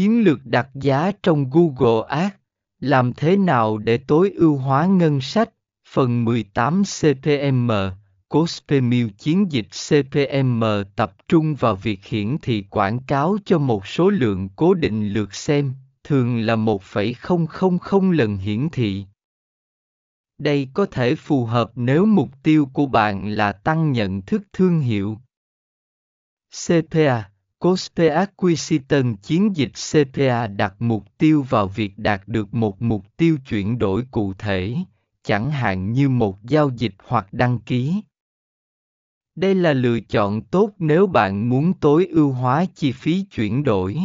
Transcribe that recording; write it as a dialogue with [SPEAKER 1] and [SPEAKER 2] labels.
[SPEAKER 1] Chiến lược đặt giá trong Google Ads, làm thế nào để tối ưu hóa ngân sách, phần 18 CPM, Cospemil chiến dịch CPM tập trung vào việc hiển thị quảng cáo cho một số lượng cố định lượt xem, thường là 1,000 lần hiển thị. Đây có thể phù hợp nếu mục tiêu của bạn là tăng nhận thức thương hiệu. CPA Cost acquisition chiến dịch CPA đặt mục tiêu vào việc đạt được một mục tiêu chuyển đổi cụ thể, chẳng hạn như một giao dịch hoặc đăng ký. Đây là lựa chọn tốt nếu bạn muốn tối ưu hóa chi phí chuyển đổi.